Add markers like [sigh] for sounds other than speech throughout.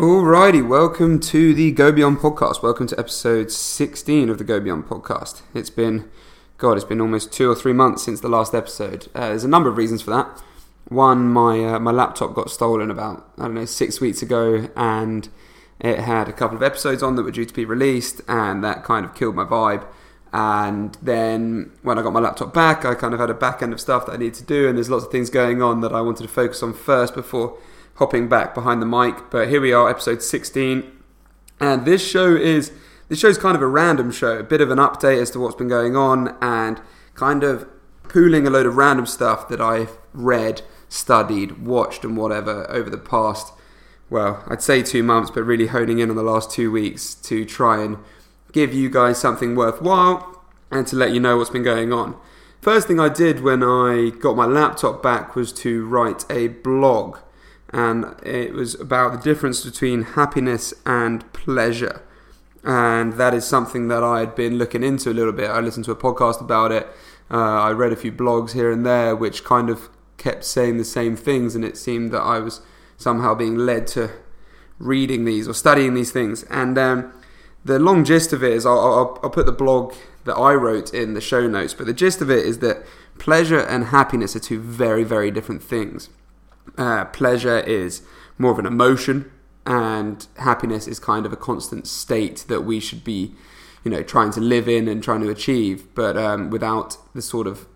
Alrighty, welcome to the Go Beyond podcast. Welcome to episode 16 of the Go Beyond podcast. It's been, God, it's been almost two or three months since the last episode. Uh, there's a number of reasons for that. One, my uh, my laptop got stolen about I don't know six weeks ago, and it had a couple of episodes on that were due to be released, and that kind of killed my vibe. And then when I got my laptop back, I kind of had a back end of stuff that I needed to do, and there's lots of things going on that I wanted to focus on first before hopping back behind the mic. But here we are, episode 16. And this show is this show's kind of a random show, a bit of an update as to what's been going on and kind of pooling a load of random stuff that I've read, studied, watched and whatever over the past well, I'd say 2 months, but really honing in on the last 2 weeks to try and give you guys something worthwhile and to let you know what's been going on. First thing I did when I got my laptop back was to write a blog and it was about the difference between happiness and pleasure. And that is something that I had been looking into a little bit. I listened to a podcast about it. Uh, I read a few blogs here and there, which kind of kept saying the same things, and it seemed that I was somehow being led to reading these or studying these things. And um, the long gist of it is I'll, I'll, I'll put the blog that I wrote in the show notes, but the gist of it is that pleasure and happiness are two very, very different things. Uh, pleasure is more of an emotion, and happiness is kind of a constant state that we should be, you know, trying to live in and trying to achieve, but um, without the sort of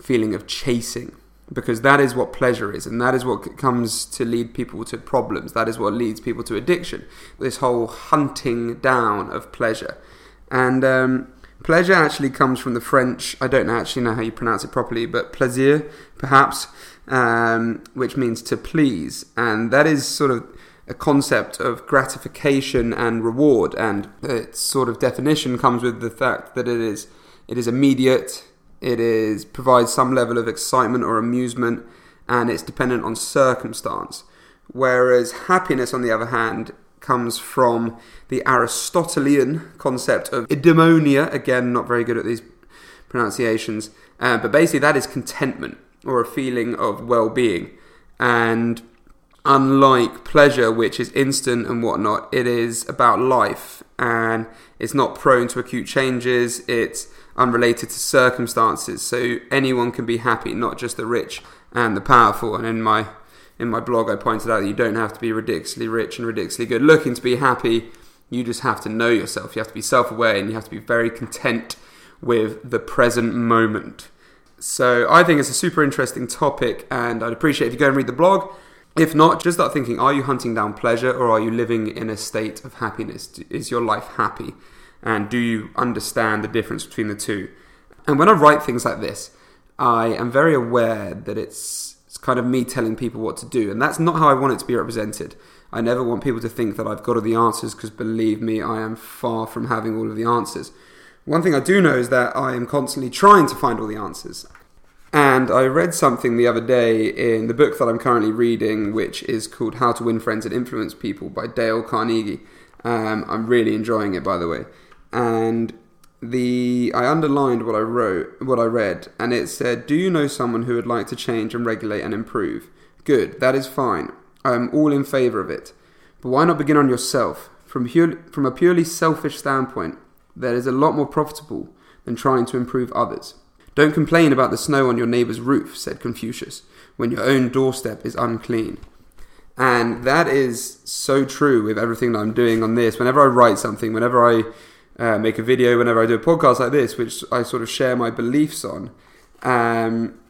feeling of chasing. Because that is what pleasure is, and that is what comes to lead people to problems. That is what leads people to addiction. This whole hunting down of pleasure. And um, pleasure actually comes from the French, I don't actually know how you pronounce it properly, but plaisir, perhaps um, which means to please, and that is sort of a concept of gratification and reward, and its sort of definition comes with the fact that it is it is immediate, it is provides some level of excitement or amusement, and it's dependent on circumstance. Whereas happiness, on the other hand, comes from the Aristotelian concept of eudaimonia. Again, not very good at these pronunciations, uh, but basically that is contentment or a feeling of well being. And unlike pleasure, which is instant and whatnot, it is about life and it's not prone to acute changes, it's unrelated to circumstances. So anyone can be happy, not just the rich and the powerful. And in my in my blog I pointed out that you don't have to be ridiculously rich and ridiculously good looking to be happy. You just have to know yourself. You have to be self aware and you have to be very content with the present moment. So I think it's a super interesting topic, and I'd appreciate if you go and read the blog. If not, just start thinking are you hunting down pleasure or are you living in a state of happiness? Is your life happy? And do you understand the difference between the two? And when I write things like this, I am very aware that it's, it's kind of me telling people what to do, and that's not how I want it to be represented. I never want people to think that I've got all the answers because believe me, I am far from having all of the answers. One thing I do know is that I am constantly trying to find all the answers. And I read something the other day in the book that I'm currently reading, which is called How to Win Friends and Influence People by Dale Carnegie. Um, I'm really enjoying it, by the way. And the I underlined what I wrote, what I read, and it said, "Do you know someone who would like to change and regulate and improve? Good, that is fine. I am all in favor of it. But why not begin on yourself? From pure, from a purely selfish standpoint, that is a lot more profitable than trying to improve others. Don't complain about the snow on your neighbor's roof, said Confucius, when your own doorstep is unclean. And that is so true with everything that I'm doing on this. Whenever I write something, whenever I uh, make a video, whenever I do a podcast like this, which I sort of share my beliefs on, um,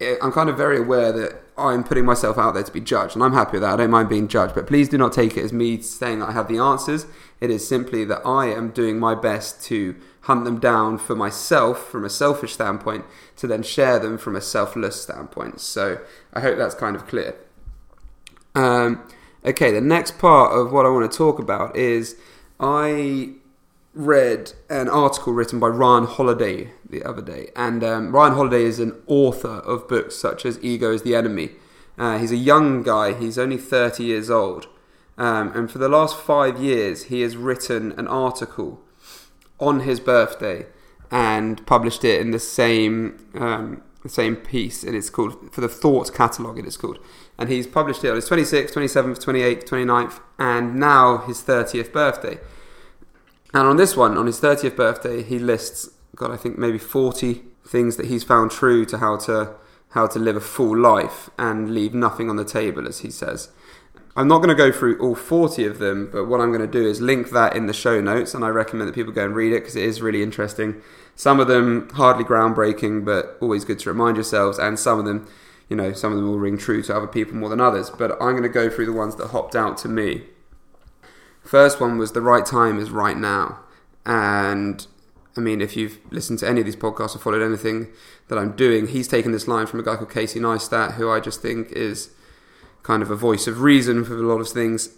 I'm kind of very aware that I'm putting myself out there to be judged, and I'm happy with that. I don't mind being judged, but please do not take it as me saying I have the answers. It is simply that I am doing my best to hunt them down for myself from a selfish standpoint, to then share them from a selfless standpoint. So I hope that's kind of clear. Um, okay, the next part of what I want to talk about is I read an article written by Ryan Holiday the other day, and um, Ryan Holiday is an author of books such as Ego is the Enemy. Uh, he's a young guy, he's only 30 years old, um, and for the last five years, he has written an article on his birthday and published it in the same um, the same piece, and it's called for the Thought Catalog. It is called, and he's published it on his 26th, 27th, 28th, 29th, and now his 30th birthday. And on this one, on his 30th birthday, he lists, God, I think maybe 40 things that he's found true to how to how to live a full life and leave nothing on the table, as he says. I'm not going to go through all 40 of them, but what I'm going to do is link that in the show notes, and I recommend that people go and read it because it is really interesting. Some of them hardly groundbreaking, but always good to remind yourselves, and some of them, you know, some of them will ring true to other people more than others. But I'm going to go through the ones that hopped out to me. First one was the right time is right now, and I mean, if you've listened to any of these podcasts or followed anything that I'm doing, he's taken this line from a guy called Casey Neistat, who I just think is kind of a voice of reason for a lot of things.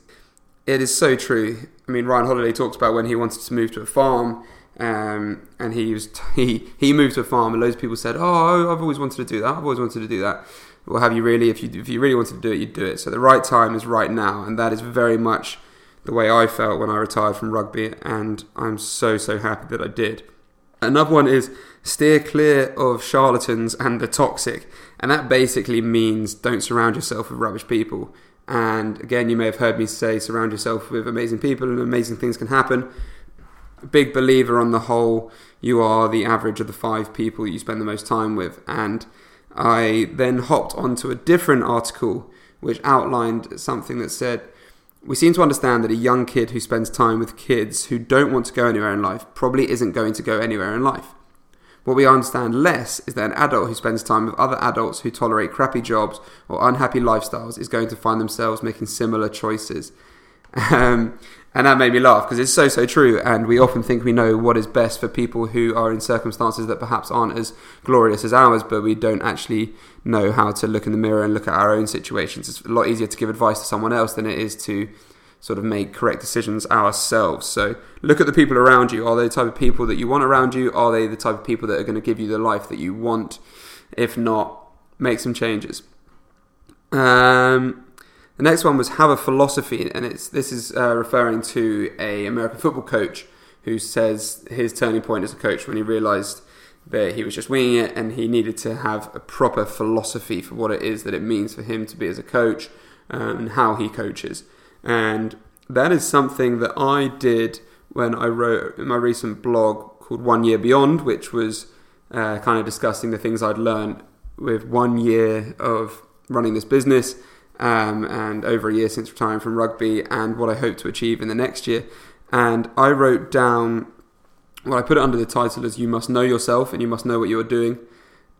It is so true. I mean, Ryan Holiday talks about when he wanted to move to a farm, um, and he was [laughs] he he moved to a farm, and loads of people said, "Oh, I've always wanted to do that. I've always wanted to do that." Well, have you really? If you if you really wanted to do it, you'd do it. So the right time is right now, and that is very much the way I felt when I retired from rugby, and I'm so so happy that I did. Another one is steer clear of charlatans and the toxic, and that basically means don't surround yourself with rubbish people. And again, you may have heard me say surround yourself with amazing people, and amazing things can happen. Big believer on the whole, you are the average of the five people you spend the most time with. And I then hopped onto a different article which outlined something that said we seem to understand that a young kid who spends time with kids who don't want to go anywhere in life probably isn't going to go anywhere in life. What we understand less is that an adult who spends time with other adults who tolerate crappy jobs or unhappy lifestyles is going to find themselves making similar choices. Um, and that made me laugh because it's so, so true. And we often think we know what is best for people who are in circumstances that perhaps aren't as glorious as ours, but we don't actually know how to look in the mirror and look at our own situations. It's a lot easier to give advice to someone else than it is to sort of make correct decisions ourselves. So look at the people around you. Are they the type of people that you want around you? Are they the type of people that are going to give you the life that you want? If not, make some changes. Um, the next one was have a philosophy, and it's this is uh, referring to a American football coach who says his turning point as a coach when he realised that he was just winging it, and he needed to have a proper philosophy for what it is that it means for him to be as a coach um, and how he coaches, and that is something that I did when I wrote my recent blog called One Year Beyond, which was uh, kind of discussing the things I'd learned with one year of running this business um, and over a year since retiring from rugby, and what I hope to achieve in the next year. And I wrote down, well, I put it under the title as You Must Know Yourself and You Must Know What You're Doing.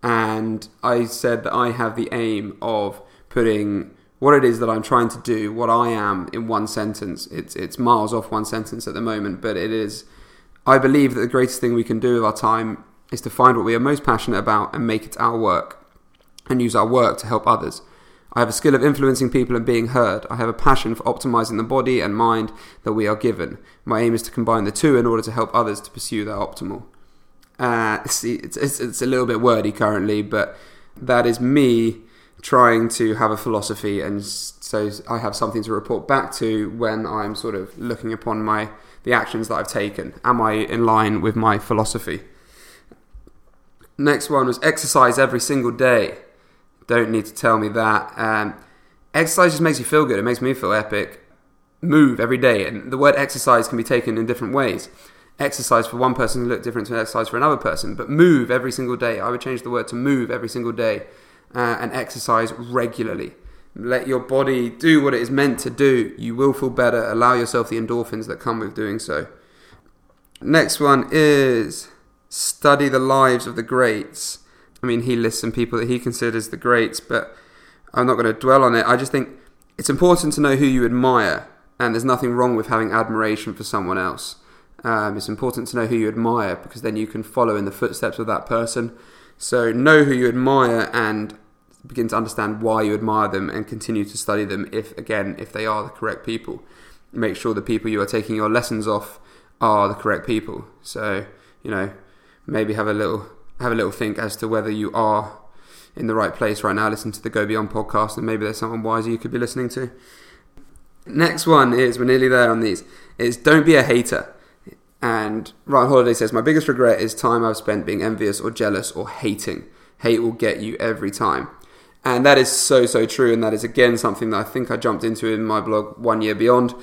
And I said that I have the aim of putting what it is that I'm trying to do, what I am, in one sentence. It's, it's miles off one sentence at the moment, but it is. I believe that the greatest thing we can do with our time is to find what we are most passionate about and make it our work, and use our work to help others. I have a skill of influencing people and being heard. I have a passion for optimizing the body and mind that we are given. My aim is to combine the two in order to help others to pursue their optimal. Uh, [laughs] see, it's, it's, it's a little bit wordy currently, but that is me trying to have a philosophy, and so I have something to report back to when I'm sort of looking upon my the actions that I've taken. Am I in line with my philosophy? Next one was exercise every single day. Don't need to tell me that. Um, exercise just makes you feel good. It makes me feel epic. Move every day, and the word exercise can be taken in different ways. Exercise for one person can look different to exercise for another person, but move every single day. I would change the word to move every single day uh, and exercise regularly. Let your body do what it is meant to do. You will feel better. Allow yourself the endorphins that come with doing so. Next one is study the lives of the greats. I mean, he lists some people that he considers the greats, but I'm not going to dwell on it. I just think it's important to know who you admire, and there's nothing wrong with having admiration for someone else. Um, it's important to know who you admire because then you can follow in the footsteps of that person. So know who you admire and begin to understand why you admire them and continue to study them if again if they are the correct people. Make sure the people you are taking your lessons off are the correct people. So, you know, maybe have a little have a little think as to whether you are in the right place right now. Listen to the Go Beyond podcast, and maybe there's someone wiser you could be listening to. Next one is we're nearly there on these. Is don't be a hater. And Ryan Holiday says my biggest regret is time I've spent being envious or jealous or hating. hate will get you every time. And that is so, so true. And that is, again, something that I think I jumped into in my blog, One Year Beyond.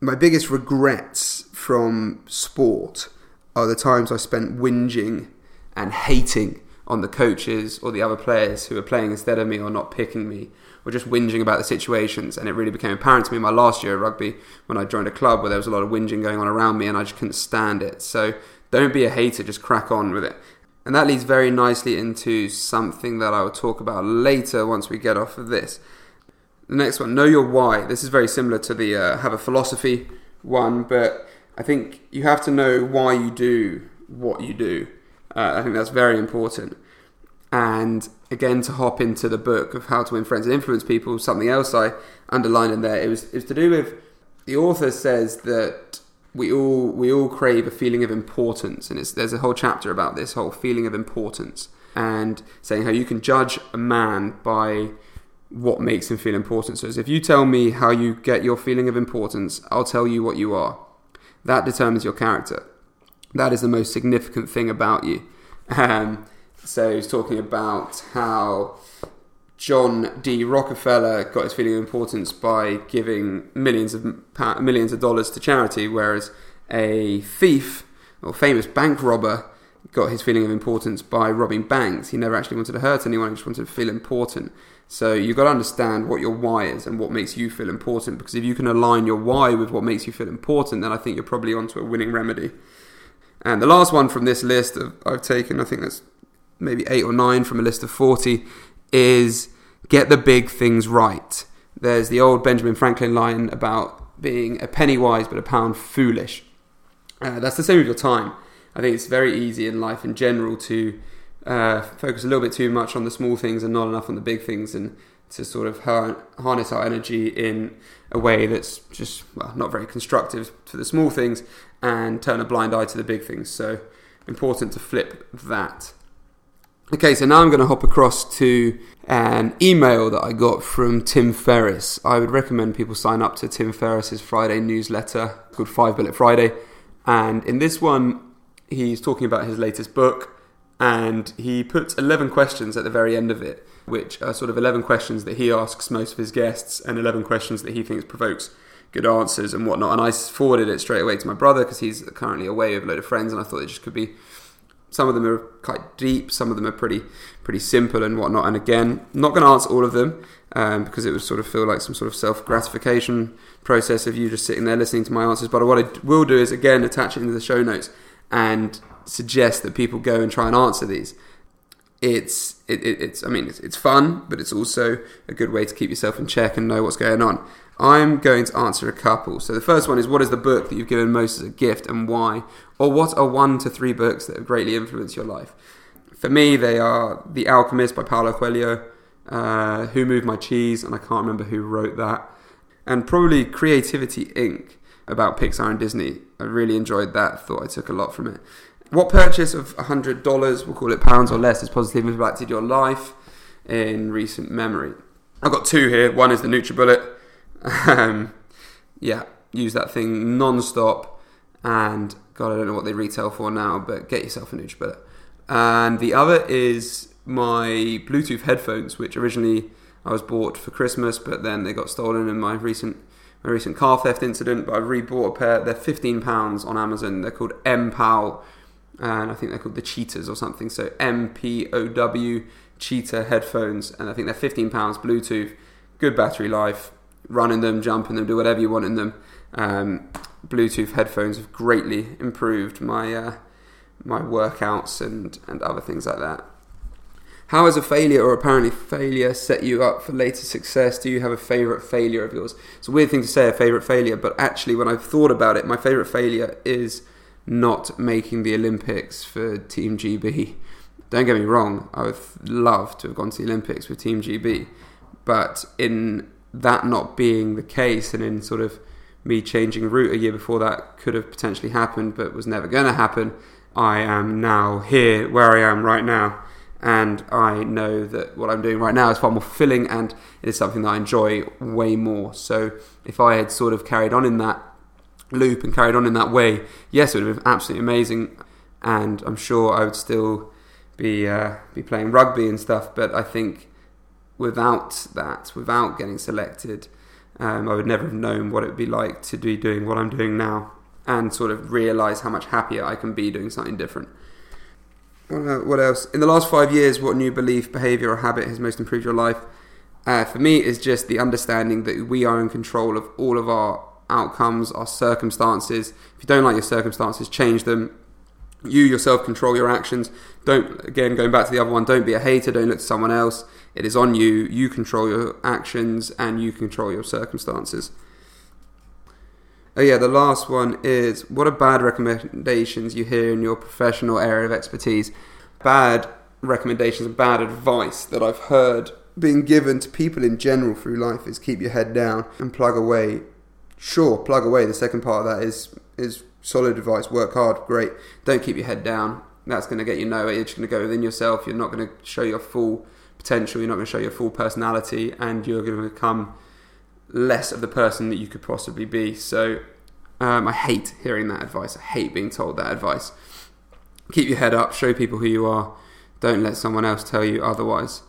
My biggest regrets from sport are the times I spent whinging and hating on the coaches or the other players who are playing instead of me or not picking me or just whinging about the situations. And it really became apparent to me in my last year of rugby when I joined a club where there was a lot of whinging going on around me and I just couldn't stand it. So don't be a hater, just crack on with it. And that leads very nicely into something that I will talk about later once we get off of this. The next one, know your why. This is very similar to the uh, have a philosophy one, but I think you have to know why you do what you do. Uh, I think that's very important. And again, to hop into the book of how to win friends and influence people, something else I underlined in there, it was, it was to do with the author says that we all we all crave a feeling of importance, and there's a whole chapter about this whole feeling of importance, and saying how you can judge a man by what makes him feel important. So, if you tell me how you get your feeling of importance, I'll tell you what you are. That determines your character. That is the most significant thing about you. Um, so he's talking about how John D. Rockefeller got his feeling of importance by giving millions of millions of dollars to charity, whereas a thief or famous bank robber got his feeling of importance by robbing banks. He never actually wanted to hurt anyone; he just wanted to feel important. So you've got to understand what your why is and what makes you feel important. Because if you can align your why with what makes you feel important, then I think you're probably onto a winning remedy. And the last one from this list I've taken, I think that's maybe eight or nine from a list of 40, is get the big things right. There's the old Benjamin Franklin line about being a penny wise but a pound foolish. Uh, that's the same with your time. I think it's very easy in life in general to uh, focus a little bit too much on the small things and not enough on the big things, and to sort of harness our energy in a way that's just well, not very constructive to the small things and turn a blind eye to the big things. So important to flip that. Okay, so now I'm going to hop across to an email that I got from Tim Ferriss. I would recommend people sign up to Tim Ferriss's Friday newsletter called Five Bullet Friday. And in this one, he's talking about his latest book and he puts 11 questions at the very end of it, which are sort of 11 questions that he asks most of his guests and 11 questions that he thinks provokes good answers and whatnot. And I forwarded it straight away to my brother because he's currently away with a load of friends and I thought it just could be some of them are quite deep, some of them are pretty pretty simple and whatnot. And again, not going to answer all of them um, because it would sort of feel like some sort of self gratification process of you just sitting there listening to my answers. But what I will do is again attach it into the show notes and suggest that people go and try and answer these. It's it, it, it's I mean it's, it's fun, but it's also a good way to keep yourself in check and know what's going on. I'm going to answer a couple. So the first one is what is the book that you've given most as a gift and why? Or what are one to three books that have greatly influenced your life? For me, they are The Alchemist by Paulo Coelho, uh, Who Moved My Cheese, and I can't remember who wrote that, and probably Creativity Inc. about Pixar and Disney. I really enjoyed that, thought I took a lot from it. What purchase of $100, we'll call it pounds or less, has positively impacted your life in recent memory? I've got two here. One is the NutriBullet um, yeah, use that thing non-stop. And God, I don't know what they retail for now, but get yourself a NutriBullet. And the other is my Bluetooth headphones, which originally I was bought for Christmas, but then they got stolen in my recent my recent car theft incident. But I rebought a pair. They're fifteen pounds on Amazon. They're called MPOW, and I think they're called the Cheetahs or something. So M P O W Cheetah headphones, and I think they're fifteen pounds Bluetooth. Good battery life run in them, jump in them, do whatever you want in them. Um, Bluetooth headphones have greatly improved my uh, my workouts and and other things like that. How has a failure or apparently failure set you up for later success? Do you have a favorite failure of yours? It's a weird thing to say, a favorite failure, but actually, when I've thought about it, my favorite failure is not making the Olympics for Team GB. Don't get me wrong, I would love to have gone to the Olympics with Team GB, but in that not being the case, and in sort of me changing route a year before that could have potentially happened, but was never going to happen. I am now here where I am right now, and I know that what I'm doing right now is far more fulfilling, and it is something that I enjoy way more. So if I had sort of carried on in that loop and carried on in that way, yes, it would have been absolutely amazing, and I'm sure I would still be uh, be playing rugby and stuff. But I think without that, without getting selected, um, I would never have known what it would be like to be doing what I'm doing now, and sort of realize how much happier I can be doing something different. What else? In the last five years, what new belief, behavior, or habit has most improved your life? Uh, for me, is just the understanding that we are in control of all of our outcomes, our circumstances. If you don't like your circumstances, change them. You yourself control your actions. Don't, again, going back to the other one, don't be a hater, don't look to someone else. It is on you. You control your actions and you control your circumstances. Oh, yeah, the last one is what are bad recommendations you hear in your professional area of expertise? Bad recommendations, bad advice that I've heard being given to people in general through life is keep your head down and plug away. Sure, plug away. The second part of that is is solid advice. Work hard, great. Don't keep your head down. That's going to get you nowhere. You're just going to go within yourself. You're not going to show your full potential. You're not going to show your full personality, and you're going to become less of the person that you could possibly be. So, um, I hate hearing that advice. I hate being told that advice. Keep your head up. Show people who you are. Don't let someone else tell you otherwise.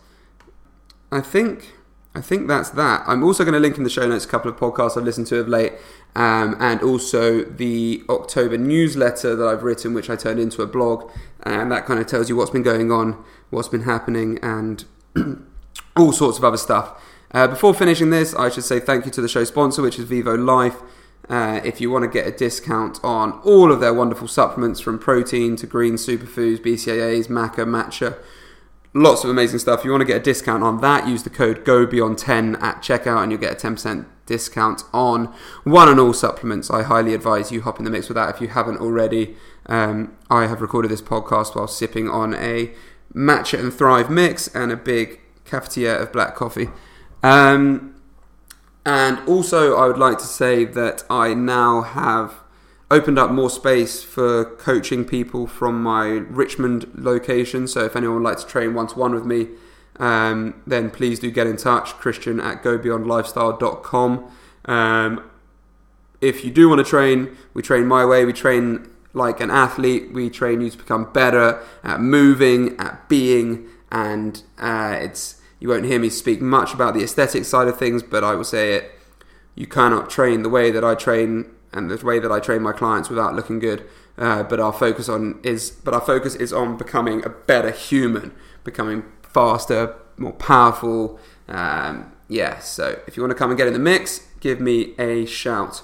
I think I think that's that. I'm also going to link in the show notes a couple of podcasts I've listened to of late, um, and also the October newsletter that I've written, which I turned into a blog, and that kind of tells you what's been going on, what's been happening, and [clears throat] all sorts of other stuff. Uh, before finishing this, I should say thank you to the show sponsor, which is Vivo Life. Uh, if you want to get a discount on all of their wonderful supplements from protein to green superfoods, BCAAs, maca, matcha, lots of amazing stuff. If you want to get a discount on that, use the code GOBEYON10 at checkout and you'll get a 10% discount on one and all supplements. I highly advise you hop in the mix with that if you haven't already. Um, I have recorded this podcast while sipping on a Matcha and Thrive mix and a big cafetiere of black coffee. Um, and also, I would like to say that I now have opened up more space for coaching people from my Richmond location. So if anyone would like to train one to one with me, um, then please do get in touch. Christian at gobeyondlifestyle.com. Um, if you do want to train, we train my way. We train like an athlete. We train you to become better at moving, at being, and uh, it's you won't hear me speak much about the aesthetic side of things, but I will say it. You cannot train the way that I train and the way that I train my clients without looking good. Uh, but our focus on is but our focus is on becoming a better human, becoming faster, more powerful. Um, yeah, so if you want to come and get in the mix, give me a shout.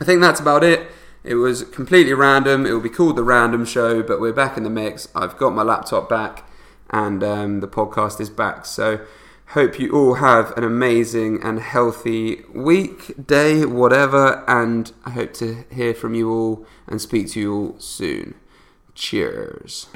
I think that's about it. It was completely random. It will be called the Random Show, but we're back in the mix. I've got my laptop back, and um, the podcast is back. So Hope you all have an amazing and healthy week, day, whatever, and I hope to hear from you all and speak to you all soon. Cheers.